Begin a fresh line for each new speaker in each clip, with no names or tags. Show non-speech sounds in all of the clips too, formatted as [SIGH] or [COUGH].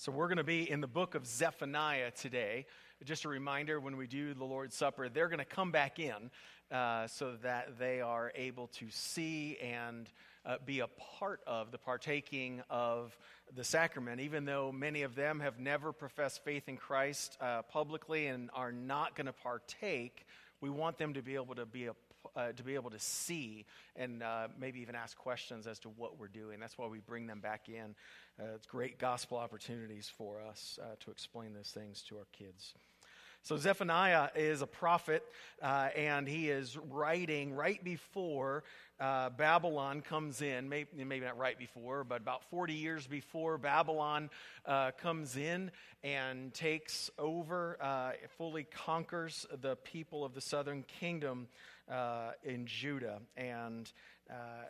So, we're going to be in the book of Zephaniah today. Just a reminder when we do the Lord's Supper, they're going to come back in uh, so that they are able to see and uh, be a part of the partaking of the sacrament, even though many of them have never professed faith in Christ uh, publicly and are not going to partake. We want them to be able to be a uh, to be able to see and uh, maybe even ask questions as to what we're doing. That's why we bring them back in. Uh, it's great gospel opportunities for us uh, to explain those things to our kids. So, Zephaniah is a prophet, uh, and he is writing right before uh, Babylon comes in. Maybe, maybe, not right before, but about 40 years before Babylon uh, comes in and takes over, uh, fully conquers the people of the southern kingdom uh, in Judah. And uh,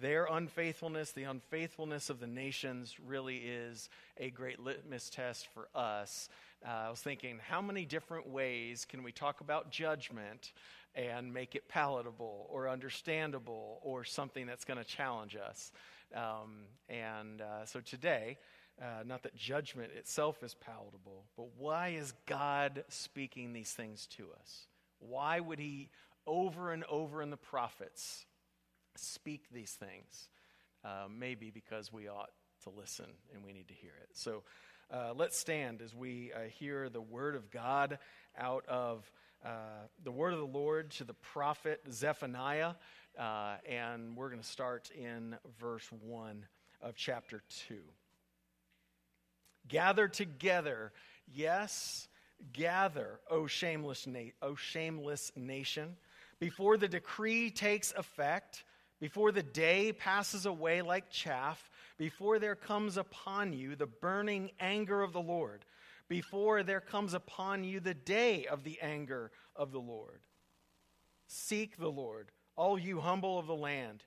their unfaithfulness, the unfaithfulness of the nations, really is a great litmus test for us. Uh, I was thinking, how many different ways can we talk about judgment and make it palatable or understandable or something that's going to challenge us? Um, and uh, so today, uh, not that judgment itself is palatable, but why is God speaking these things to us? Why would He, over and over in the prophets, speak these things. Uh, maybe because we ought to listen and we need to hear it. So uh, let's stand as we uh, hear the word of God out of uh, the word of the Lord to the prophet Zephaniah. Uh, and we're going to start in verse 1 of chapter 2. Gather together, yes, gather, O shameless, na- o shameless nation, before the decree takes effect before the day passes away like chaff, before there comes upon you the burning anger of the Lord, before there comes upon you the day of the anger of the Lord. Seek the Lord, all you humble of the land,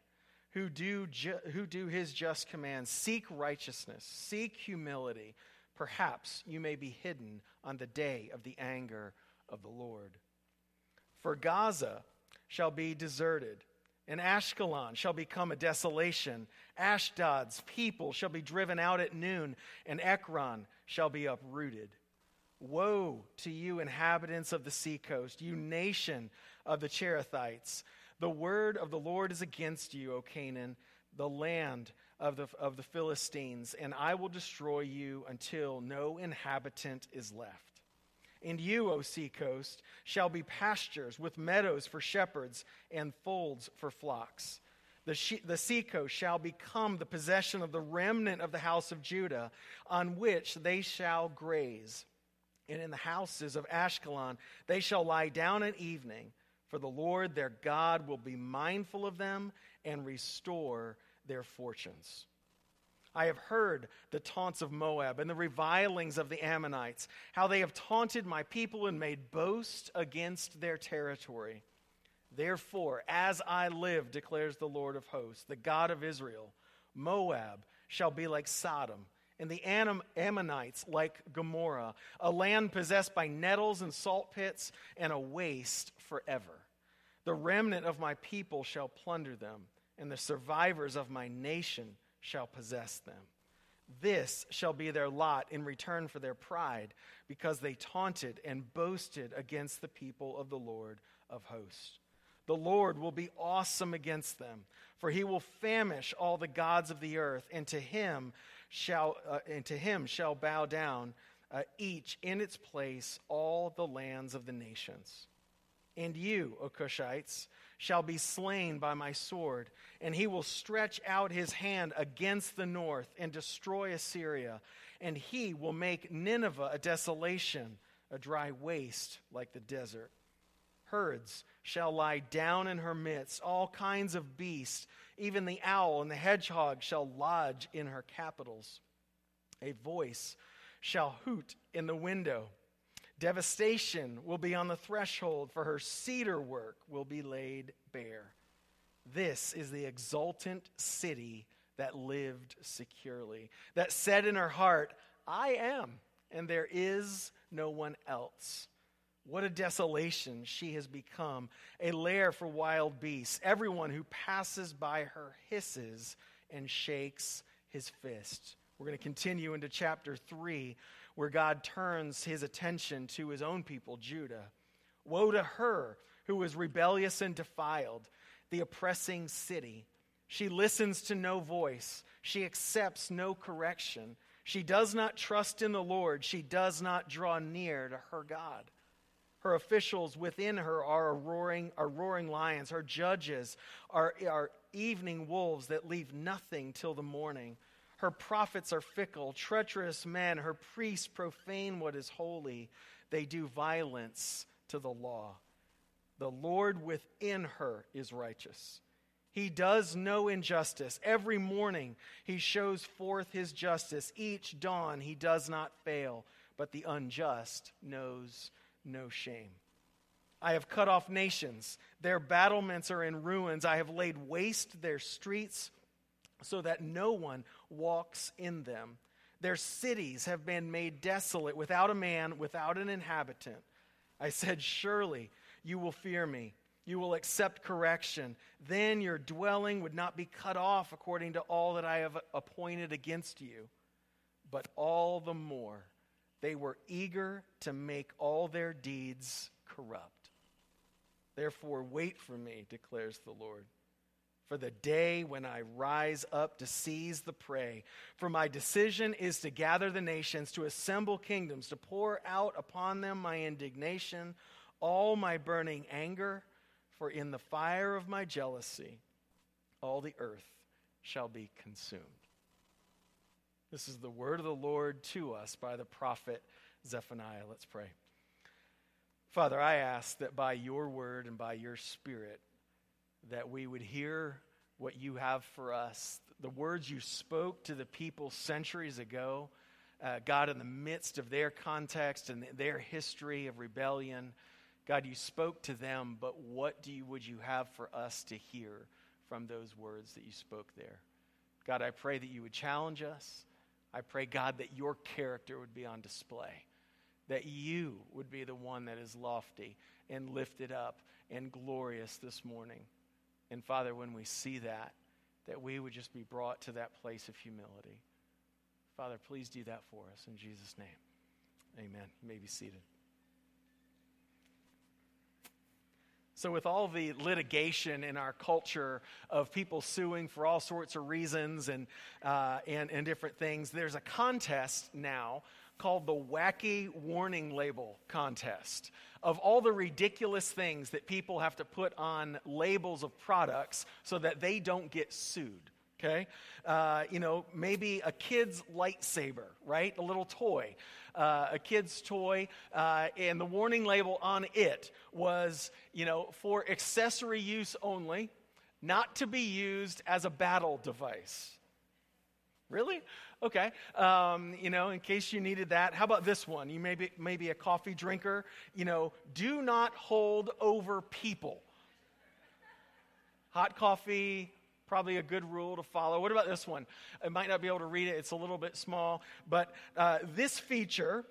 who do, ju- who do his just commands. Seek righteousness, seek humility. Perhaps you may be hidden on the day of the anger of the Lord. For Gaza shall be deserted and Ashkelon shall become a desolation. Ashdod's people shall be driven out at noon, and Ekron shall be uprooted. Woe to you, inhabitants of the seacoast, you nation of the Cherethites. The word of the Lord is against you, O Canaan, the land of the, of the Philistines, and I will destroy you until no inhabitant is left. And you, O seacoast, shall be pastures with meadows for shepherds and folds for flocks. The, she- the seacoast shall become the possession of the remnant of the house of Judah, on which they shall graze. And in the houses of Ashkelon they shall lie down at evening, for the Lord their God will be mindful of them and restore their fortunes. I have heard the taunts of Moab and the revilings of the Ammonites, how they have taunted my people and made boast against their territory. Therefore, as I live, declares the Lord of hosts, the God of Israel, Moab shall be like Sodom, and the Ammonites like Gomorrah, a land possessed by nettles and salt pits, and a waste forever. The remnant of my people shall plunder them, and the survivors of my nation shall possess them. This shall be their lot in return for their pride, because they taunted and boasted against the people of the Lord of hosts. The Lord will be awesome against them, for he will famish all the gods of the earth, and to him shall, uh, and to him shall bow down uh, each in its place all the lands of the nations. And you, O Cushites, shall be slain by my sword, and he will stretch out his hand against the north and destroy Assyria, and he will make Nineveh a desolation, a dry waste like the desert. Herds shall lie down in her midst, all kinds of beasts, even the owl and the hedgehog shall lodge in her capitals. A voice shall hoot in the window Devastation will be on the threshold, for her cedar work will be laid bare. This is the exultant city that lived securely, that said in her heart, I am, and there is no one else. What a desolation she has become, a lair for wild beasts. Everyone who passes by her hisses and shakes his fist. We're going to continue into chapter 3, where God turns his attention to his own people, Judah. Woe to her who was rebellious and defiled, the oppressing city. She listens to no voice, she accepts no correction. She does not trust in the Lord, she does not draw near to her God. Her officials within her are roaring, are roaring lions. Her judges are, are evening wolves that leave nothing till the morning. Her prophets are fickle, treacherous men. Her priests profane what is holy. They do violence to the law. The Lord within her is righteous. He does no injustice. Every morning he shows forth his justice. Each dawn he does not fail, but the unjust knows no shame. I have cut off nations. Their battlements are in ruins. I have laid waste their streets so that no one walks in them. Their cities have been made desolate without a man, without an inhabitant. I said, Surely you will fear me. You will accept correction. Then your dwelling would not be cut off according to all that I have appointed against you. But all the more they were eager to make all their deeds corrupt. Therefore, wait for me, declares the Lord, for the day when I rise up to seize the prey. For my decision is to gather the nations, to assemble kingdoms, to pour out upon them my indignation, all my burning anger. For in the fire of my jealousy, all the earth shall be consumed. This is the word of the Lord to us by the prophet Zephaniah. Let's pray. Father, I ask that by your word and by your spirit, that we would hear what you have for us, the words you spoke to the people centuries ago, uh, God, in the midst of their context and their history of rebellion. God, you spoke to them, but what do you, would you have for us to hear from those words that you spoke there? God, I pray that you would challenge us. I pray, God, that your character would be on display, that you would be the one that is lofty and lifted up and glorious this morning. And Father, when we see that, that we would just be brought to that place of humility. Father, please do that for us in Jesus' name. Amen. You may be seated. So, with all the litigation in our culture of people suing for all sorts of reasons and, uh, and, and different things, there's a contest now called the Wacky Warning Label Contest. Of all the ridiculous things that people have to put on labels of products so that they don't get sued okay? Uh, you know, maybe a kid's lightsaber, right? A little toy, uh, a kid's toy, uh, and the warning label on it was, you know, for accessory use only, not to be used as a battle device. Really? Okay. Um, you know, in case you needed that, how about this one? You may be, maybe a coffee drinker. You know, do not hold over people. Hot coffee, probably a good rule to follow. What about this one? I might not be able to read it, it's a little bit small, but uh, this feature.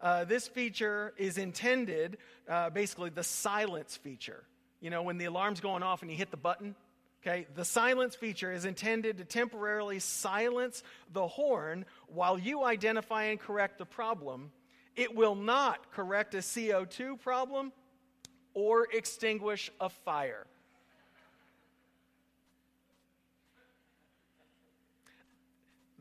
Uh, this feature is intended, uh, basically, the silence feature. You know, when the alarm's going off and you hit the button, okay, the silence feature is intended to temporarily silence the horn while you identify and correct the problem. It will not correct a CO2 problem or extinguish a fire.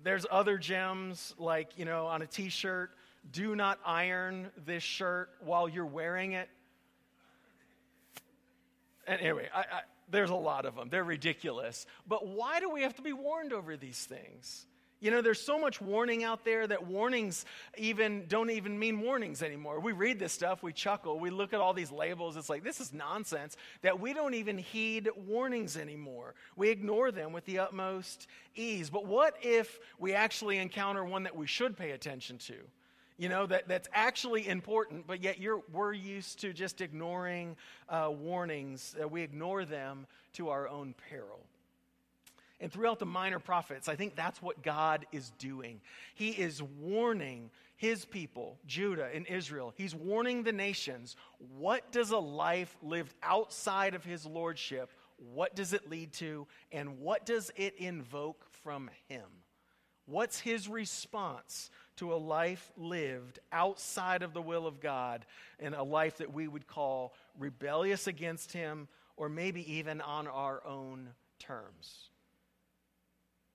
There's other gems, like, you know, on a t shirt, do not iron this shirt while you're wearing it. And anyway, I, I, there's a lot of them. They're ridiculous. But why do we have to be warned over these things? You know, there's so much warning out there that warnings even don't even mean warnings anymore. We read this stuff, we chuckle, we look at all these labels. It's like, this is nonsense that we don't even heed warnings anymore. We ignore them with the utmost ease. But what if we actually encounter one that we should pay attention to? You know, that, that's actually important, but yet we're used to just ignoring uh, warnings. Uh, we ignore them to our own peril. And throughout the minor prophets, I think that's what God is doing. He is warning his people, Judah and Israel. He's warning the nations what does a life lived outside of his lordship, what does it lead to, and what does it invoke from him? What's his response to a life lived outside of the will of God and a life that we would call rebellious against him or maybe even on our own terms?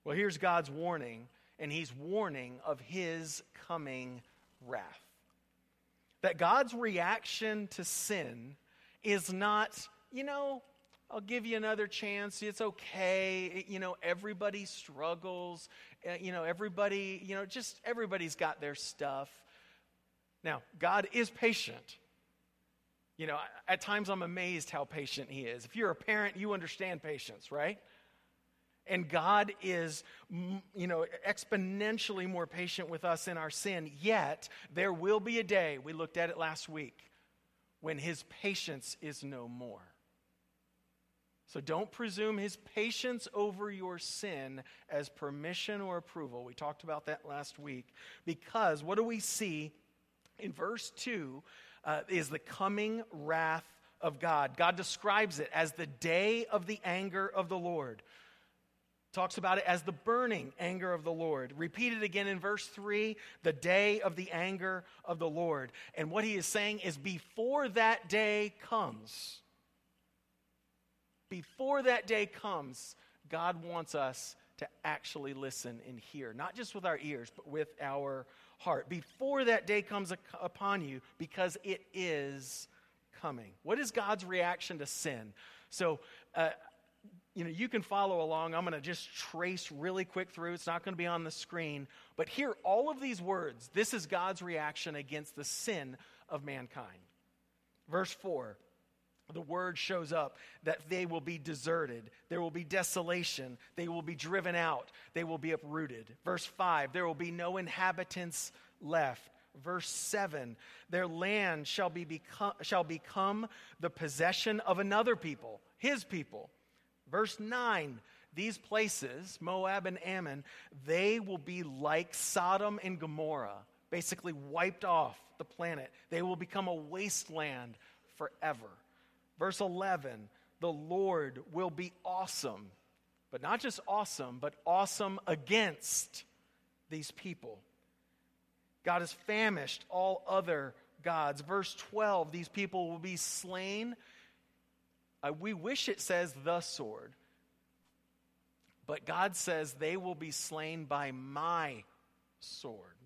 Well, here's God's warning, and he's warning of his coming wrath. That God's reaction to sin is not, you know, I'll give you another chance. It's okay. You know, everybody struggles. Uh, you know, everybody, you know, just everybody's got their stuff. Now, God is patient. You know, at times I'm amazed how patient He is. If you're a parent, you understand patience, right? And God is, you know, exponentially more patient with us in our sin. Yet, there will be a day, we looked at it last week, when His patience is no more. So don't presume his patience over your sin as permission or approval. We talked about that last week. Because what do we see in verse 2 uh, is the coming wrath of God. God describes it as the day of the anger of the Lord. Talks about it as the burning anger of the Lord. Repeated again in verse 3, the day of the anger of the Lord. And what he is saying is before that day comes, before that day comes, God wants us to actually listen and hear, not just with our ears, but with our heart. Before that day comes upon you, because it is coming. What is God's reaction to sin? So, uh, you know, you can follow along. I'm going to just trace really quick through. It's not going to be on the screen. But hear all of these words. This is God's reaction against the sin of mankind. Verse 4 the word shows up that they will be deserted. There will be desolation. They will be driven out. They will be uprooted. Verse 5 there will be no inhabitants left. Verse 7 their land shall, be become, shall become the possession of another people, his people. Verse 9 these places, Moab and Ammon, they will be like Sodom and Gomorrah, basically wiped off the planet. They will become a wasteland forever. Verse 11 the Lord will be awesome, but not just awesome, but awesome against these people. God has famished all other gods. Verse 12 these people will be slain. Uh, we wish it says the sword, but God says they will be slain by my sword.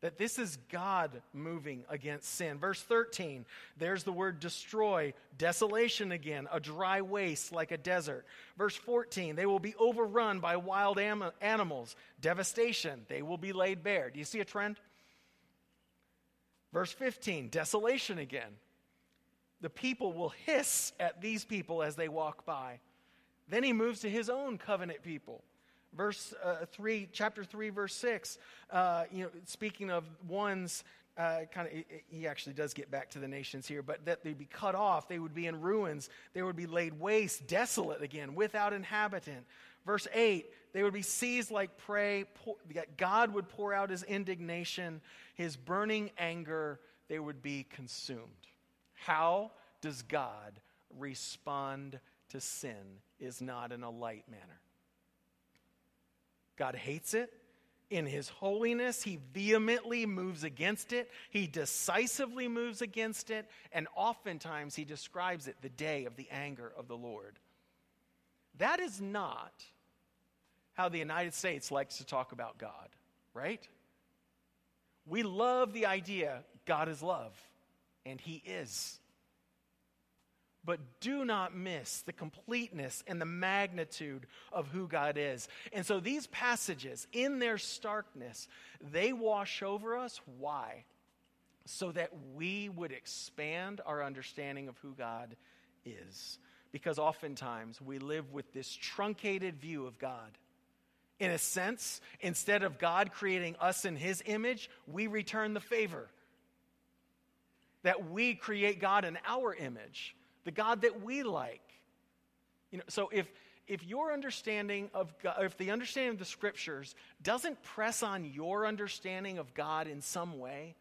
That this is God moving against sin. Verse 13, there's the word destroy, desolation again, a dry waste like a desert. Verse 14, they will be overrun by wild am- animals, devastation, they will be laid bare. Do you see a trend? Verse 15, desolation again. The people will hiss at these people as they walk by. Then he moves to his own covenant people verse uh, 3 chapter 3 verse 6 uh, you know speaking of ones uh, kind of he actually does get back to the nations here but that they'd be cut off they would be in ruins they would be laid waste desolate again without inhabitant. Verse 8 they would be seized like prey god would pour out his indignation his burning anger they would be consumed. How does god respond to sin is not in a light manner God hates it. In his holiness, he vehemently moves against it. He decisively moves against it. And oftentimes, he describes it the day of the anger of the Lord. That is not how the United States likes to talk about God, right? We love the idea God is love, and he is but do not miss the completeness and the magnitude of who God is. And so these passages, in their starkness, they wash over us. Why? So that we would expand our understanding of who God is. Because oftentimes we live with this truncated view of God. In a sense, instead of God creating us in his image, we return the favor. That we create God in our image the God that we like. You know, so if if your understanding of God, if the understanding of the scriptures doesn't press on your understanding of God in some way,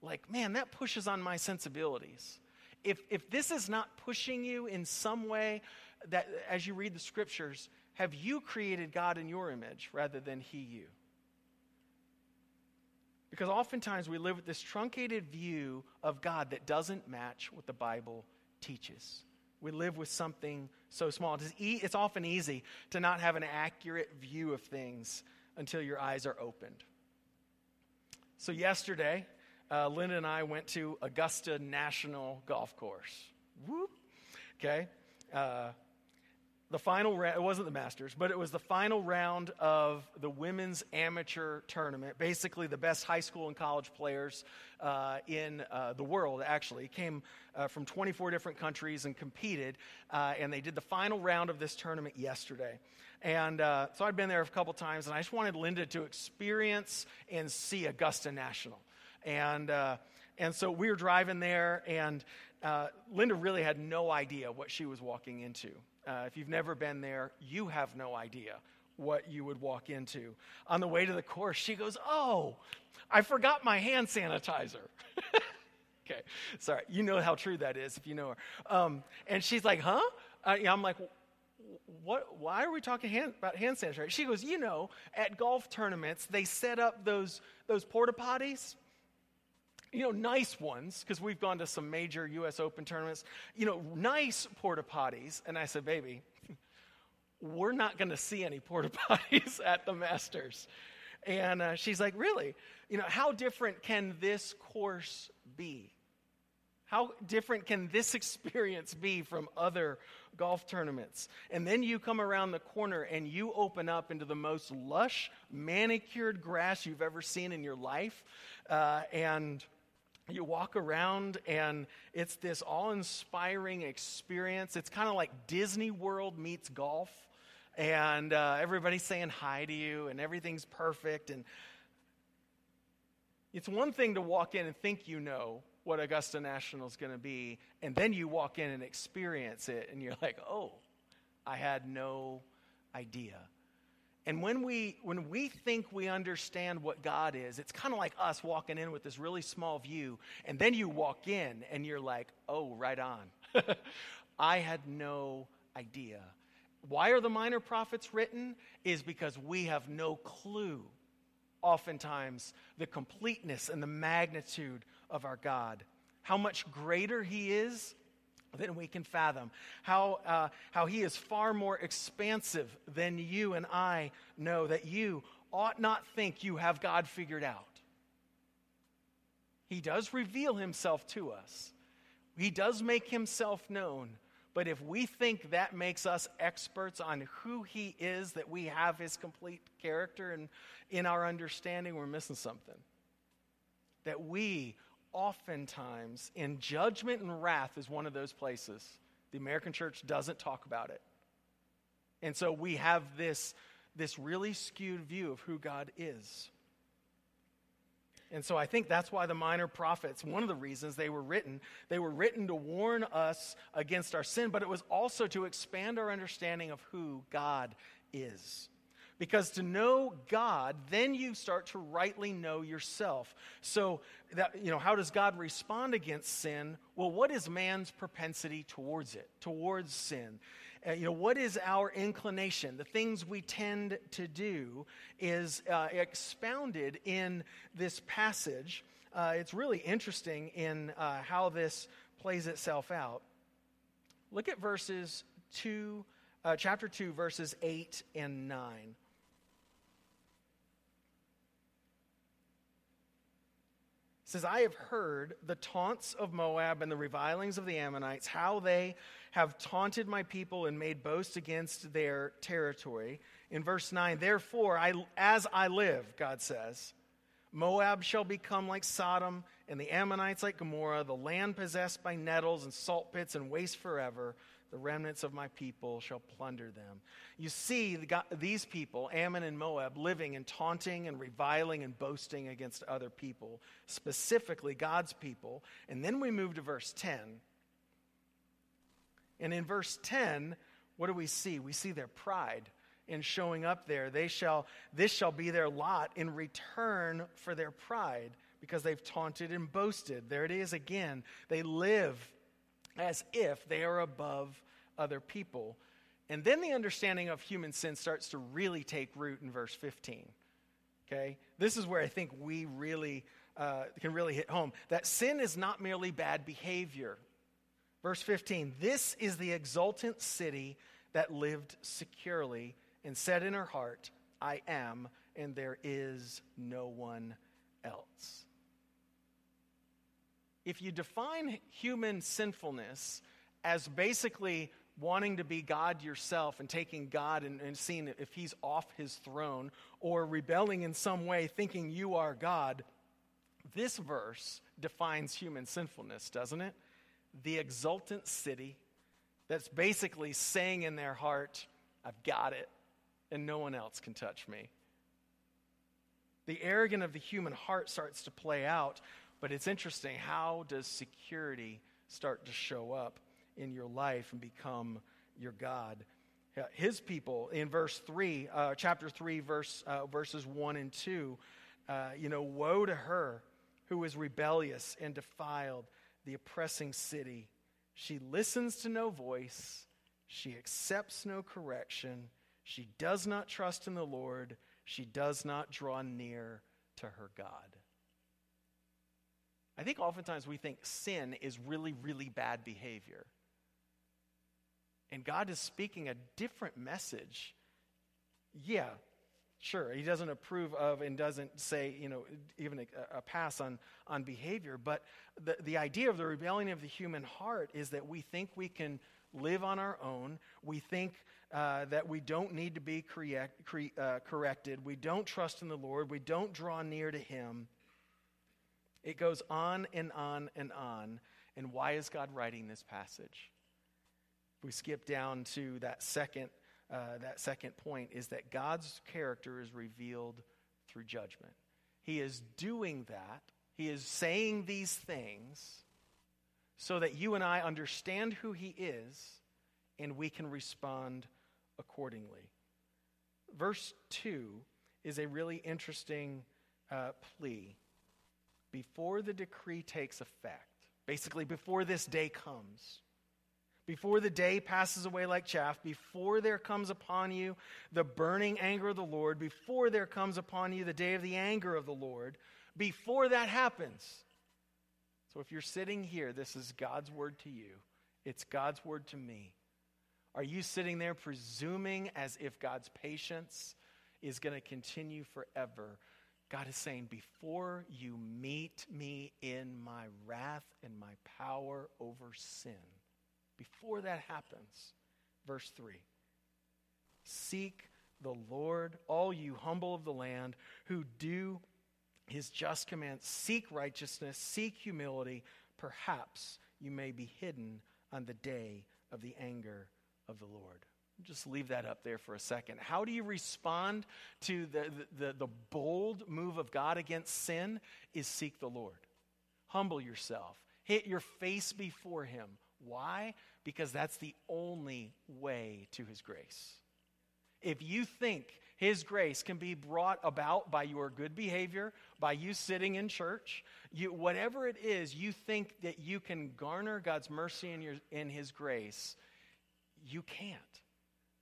like, man, that pushes on my sensibilities. If if this is not pushing you in some way that as you read the scriptures, have you created God in your image rather than he you? Because oftentimes we live with this truncated view of God that doesn't match what the Bible teaches. We live with something so small. It's, often easy to not have an accurate view of things until your eyes are opened. So, yesterday, uh, Linda and I went to Augusta National Golf Course. Whoop. Okay. Uh, the final round, it wasn't the Masters, but it was the final round of the women's amateur tournament. Basically, the best high school and college players uh, in uh, the world actually came uh, from 24 different countries and competed, uh, and they did the final round of this tournament yesterday. And uh, so I'd been there a couple times, and I just wanted Linda to experience and see Augusta National. And, uh, and so we were driving there, and Linda really had no idea what she was walking into. Uh, if you've never been there, you have no idea what you would walk into. On the way to the course, she goes, Oh, I forgot my hand sanitizer. [LAUGHS] okay, sorry. You know how true that is if you know her. Um, and she's like, Huh? Uh, I'm like, what, why are we talking hand, about hand sanitizer? She goes, You know, at golf tournaments, they set up those, those porta potties you know, nice ones, because we've gone to some major U.S. Open tournaments, you know, nice porta potties. And I said, baby, [LAUGHS] we're not going to see any porta [LAUGHS] potties at the Masters. And uh, she's like, really? You know, how different can this course be? How different can this [LAUGHS] experience be from other golf tournaments? And then you come around the corner and you open up into the most lush, manicured grass you've ever seen in your life. Uh, and you walk around and it's this awe inspiring experience. It's kind of like Disney World meets golf, and uh, everybody's saying hi to you, and everything's perfect. And it's one thing to walk in and think you know what Augusta National is going to be, and then you walk in and experience it, and you're like, oh, I had no idea. And when we, when we think we understand what God is, it's kind of like us walking in with this really small view, and then you walk in and you're like, oh, right on. [LAUGHS] I had no idea. Why are the minor prophets written? Is because we have no clue, oftentimes, the completeness and the magnitude of our God. How much greater He is than we can fathom, how, uh, how he is far more expansive than you and I know, that you ought not think you have God figured out. He does reveal himself to us, he does make himself known. But if we think that makes us experts on who he is, that we have his complete character and in our understanding, we're missing something. That we oftentimes in judgment and wrath is one of those places. The American church doesn't talk about it. And so we have this, this really skewed view of who God is. And so I think that's why the minor prophets, one of the reasons they were written, they were written to warn us against our sin, but it was also to expand our understanding of who God is. Because to know God, then you start to rightly know yourself. So, that, you know, how does God respond against sin? Well, what is man's propensity towards it, towards sin? Uh, you know, what is our inclination? The things we tend to do is uh, expounded in this passage. Uh, it's really interesting in uh, how this plays itself out. Look at verses 2, uh, chapter 2, verses 8 and 9. Says, I have heard the taunts of Moab and the revilings of the Ammonites, how they have taunted my people and made boast against their territory. In verse 9, therefore, I, as I live, God says, Moab shall become like Sodom, and the Ammonites like Gomorrah, the land possessed by nettles and salt pits and waste forever the remnants of my people shall plunder them. You see the, these people, Ammon and Moab, living and taunting and reviling and boasting against other people, specifically God's people. And then we move to verse 10. And in verse 10, what do we see? We see their pride in showing up there. They shall, this shall be their lot in return for their pride because they've taunted and boasted. There it is again. They live as if they are above other people. And then the understanding of human sin starts to really take root in verse 15. Okay? This is where I think we really uh, can really hit home. That sin is not merely bad behavior. Verse 15 This is the exultant city that lived securely and said in her heart, I am, and there is no one else. If you define human sinfulness as basically wanting to be God yourself and taking God and, and seeing if he's off his throne or rebelling in some way, thinking you are God, this verse defines human sinfulness, doesn't it? The exultant city that's basically saying in their heart, I've got it, and no one else can touch me. The arrogance of the human heart starts to play out, but it's interesting. How does security start to show up in your life and become your God? His people in verse 3, uh, chapter 3, verse, uh, verses 1 and 2, uh, you know, woe to her who is rebellious and defiled, the oppressing city. She listens to no voice, she accepts no correction, she does not trust in the Lord, she does not draw near to her God. I think oftentimes we think sin is really, really bad behavior. And God is speaking a different message. Yeah, Sure, he doesn't approve of and doesn't say, you know, even a, a, pass on, on behavior. But the, the idea of the rebellion of the human heart is that we think we can live on our own. We think uh, that we don't need to be correct, cre- uh, corrected. We don't trust in the Lord. We don't draw near to him. It goes on and on and on. And why is God writing this passage? We skip down to that second uh, that second point is that God's character is revealed through judgment. He is doing that, He is saying these things so that you and I understand who He is and we can respond accordingly. Verse 2 is a really interesting uh, plea. Before the decree takes effect, basically, before this day comes, before the day passes away like chaff, before there comes upon you the burning anger of the Lord, before there comes upon you the day of the anger of the Lord, before that happens. So if you're sitting here, this is God's word to you, it's God's word to me. Are you sitting there presuming as if God's patience is going to continue forever? God is saying, before you meet me in my wrath and my power over sin, before that happens, verse 3 Seek the Lord, all you humble of the land who do his just commands. Seek righteousness, seek humility. Perhaps you may be hidden on the day of the anger of the Lord. Just leave that up there for a second. How do you respond to the, the, the, bold move of God against sin? Is seek the Lord. Humble yourself. Hit your face before Him. Why? Because that's the only way to His grace. If you think His grace can be brought about by your good behavior, by you sitting in church, you, whatever it is, you think that you can garner God's mercy and, your, and His grace, you can't.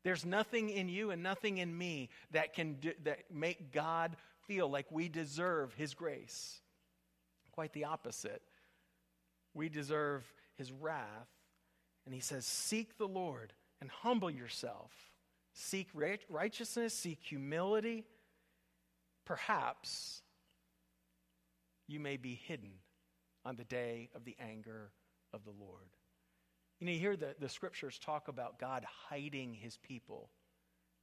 There's nothing in you and nothing in me that can do, that make God feel like we deserve His grace. Quite the opposite. We deserve His wrath and he says, Seek the Lord and humble yourself. Seek righteousness, seek humility. Perhaps you may be hidden on the day of the anger of the Lord. You know, you hear the, the scriptures talk about God hiding his people.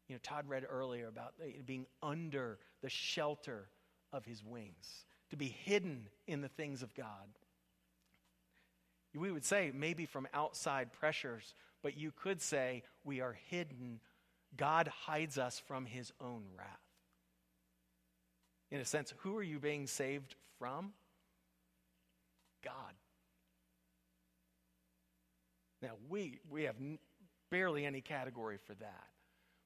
You know, Todd read earlier about being under the shelter of his wings, to be hidden in the things of God. We would say maybe from outside pressures, but you could say we are hidden. God hides us from his own wrath. In a sense, who are you being saved from? God. Now, we, we have barely any category for that,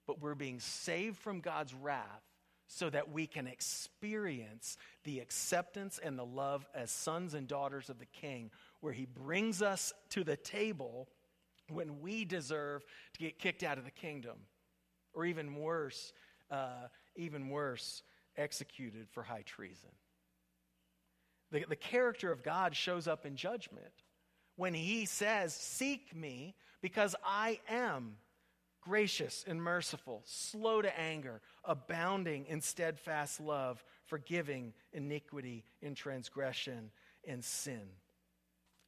but we're being saved from God's wrath so that we can experience the acceptance and the love as sons and daughters of the King where he brings us to the table when we deserve to get kicked out of the kingdom. Or even worse, uh, even worse, executed for high treason. The, the character of God shows up in judgment when he says, Seek me because I am gracious and merciful, slow to anger, abounding in steadfast love, forgiving iniquity and transgression and sin.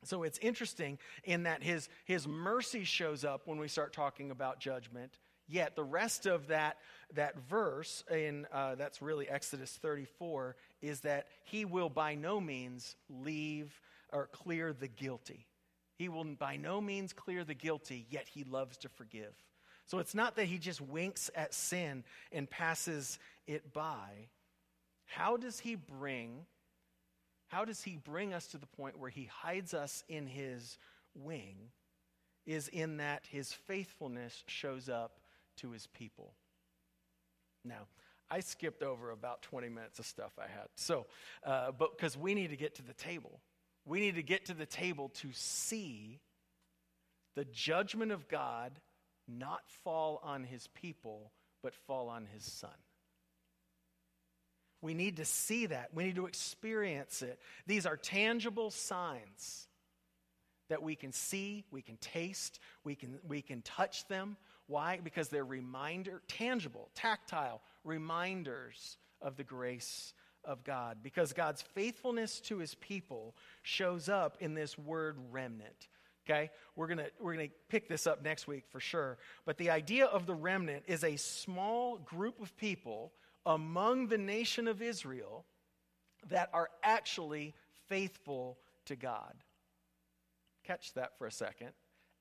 So it's interesting in that his, his mercy shows up when we start talking about judgment. Yet the rest of that, that verse, in, uh, that's really Exodus 34, is that he will by no means leave or clear the guilty. He will by no means clear the guilty, yet he loves to forgive. So it's not that he just winks at sin and passes it by. How does he bring how does he bring us to the point where he hides us in his wing? Is in that his faithfulness shows up to his people. Now, I skipped over about 20 minutes of stuff I had. So, uh, but because we need to get to the table. We need to get to the table to see the judgment of God not fall on his people, but fall on his son. We need to see that. We need to experience it. These are tangible signs that we can see, we can taste, we can, we can touch them. Why? Because they're reminder, tangible, tactile reminders of the grace of God. Because God's faithfulness to his people shows up in this word remnant. Okay? We're going to we're going to pick this up next week for sure. But the idea of the remnant is a small group of people among the nation of Israel that are actually faithful to God. Catch that for a second.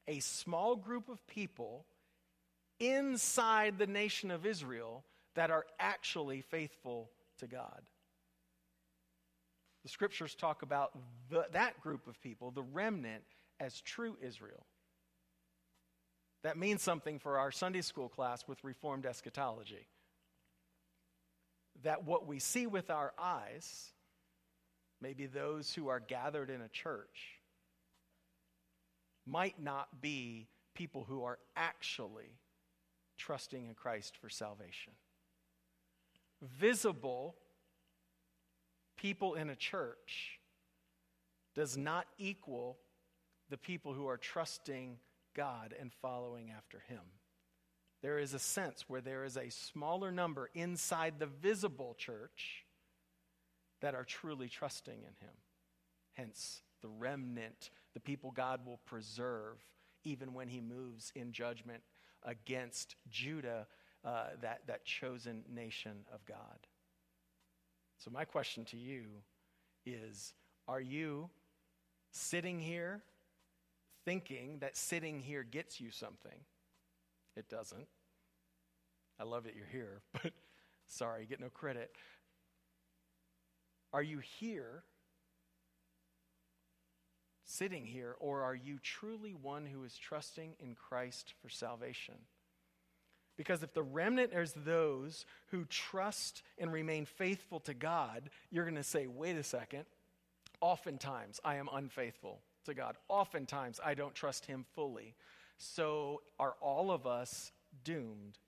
A small group of people inside the nation of Israel that are actually faithful to God. The scriptures talk about the, that group of people, the remnant, as true Israel. That means something for our Sunday school class with Reformed eschatology that what we see with our eyes, maybe those who are gathered in a church, might not be people who are actually trusting in Christ for salvation. Visible people in a church does not equal the people who are trusting God and following after Him there is a sense where there is a smaller number inside the visible church that are truly trusting in Him. Hence, the remnant, the people God will preserve even when He moves in judgment against Judah, uh, that, that chosen nation of God. So, my question to you is Are you sitting here thinking that sitting here gets you something? It doesn't. I love that you're here, [LAUGHS] but sorry, you get no credit. Are you here, sitting here, or are you truly one who is trusting in Christ for salvation? Because if the remnant is those who trust and remain faithful to God, you're going to say, wait a second, oftentimes I am unfaithful to God. Oftentimes I don't trust Him fully. So are all of us doomed?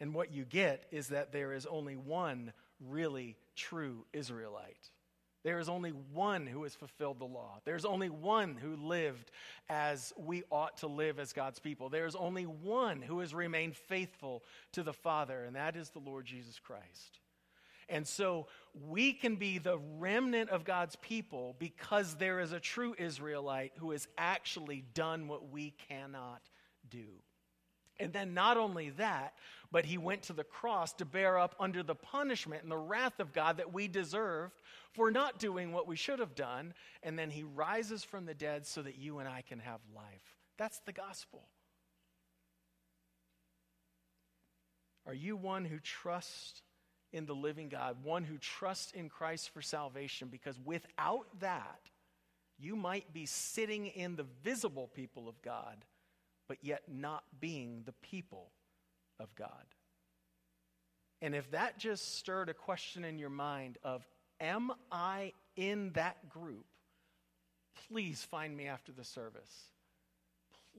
And what you get is that there is only one really true Israelite. There is only one who has fulfilled the law. There's only one who lived as we ought to live as God's people. There's only one who has remained faithful to the Father, and that is the Lord Jesus Christ. And so we can be the remnant of God's people because there is a true Israelite who has actually done what we cannot do. And then not only that, but he went to the cross to bear up under the punishment and the wrath of God that we deserved for not doing what we should have done. And then he rises from the dead so that you and I can have life. That's the gospel. Are you one who trusts in the living God, one who trusts in Christ for salvation, because without that, you might be sitting in the visible people of God, but yet not being the people of God. And if that just stirred a question in your mind of, am I in that group? Please find me after the service.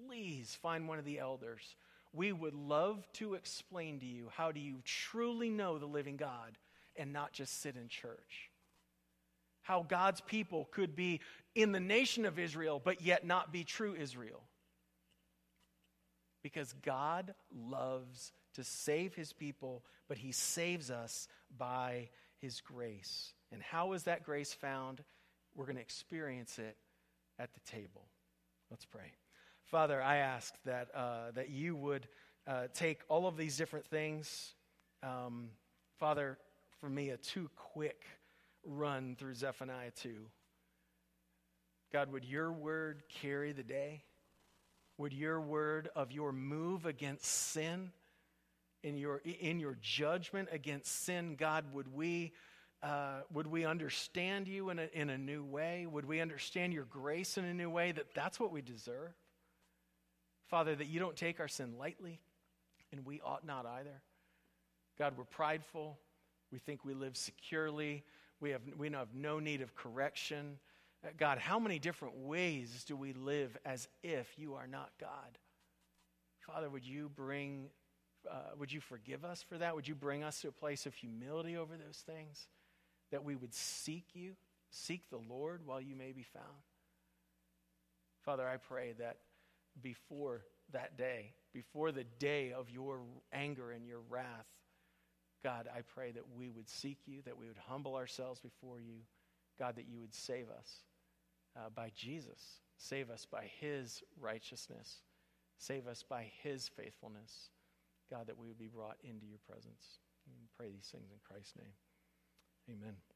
Please find one of the elders we would love to explain to you how do you truly know the living God and not just sit in church. How God's people could be in the nation of Israel, but yet not be true Israel. Because God loves to save his people, but he saves us by his grace. And how is that grace found? We're going to experience it at the table. Let's pray. Father, I ask that, uh, that you would uh, take all of these different things. Um, Father, for me, a too quick run through Zephaniah 2. God, would your word carry the day? Would your word of your move against sin, in your, in your judgment against sin, God, would we, uh, would we understand you in a, in a new way? Would we understand your grace in a new way that that's what we deserve? Father, that you don't take our sin lightly, and we ought not either. God, we're prideful. We think we live securely. We have, we have no need of correction. Uh, God, how many different ways do we live as if you are not God? Father, would you bring, uh, would you forgive us for that? Would you bring us to a place of humility over those things? That we would seek you, seek the Lord while you may be found. Father, I pray that before that day, before the day of your anger and your wrath, God, I pray that we would seek you, that we would humble ourselves before you. God, that you would save us uh, by Jesus. Save us by his righteousness. Save us by his faithfulness. God, that we would be brought into your presence. Pray these things in Christ's name. Amen.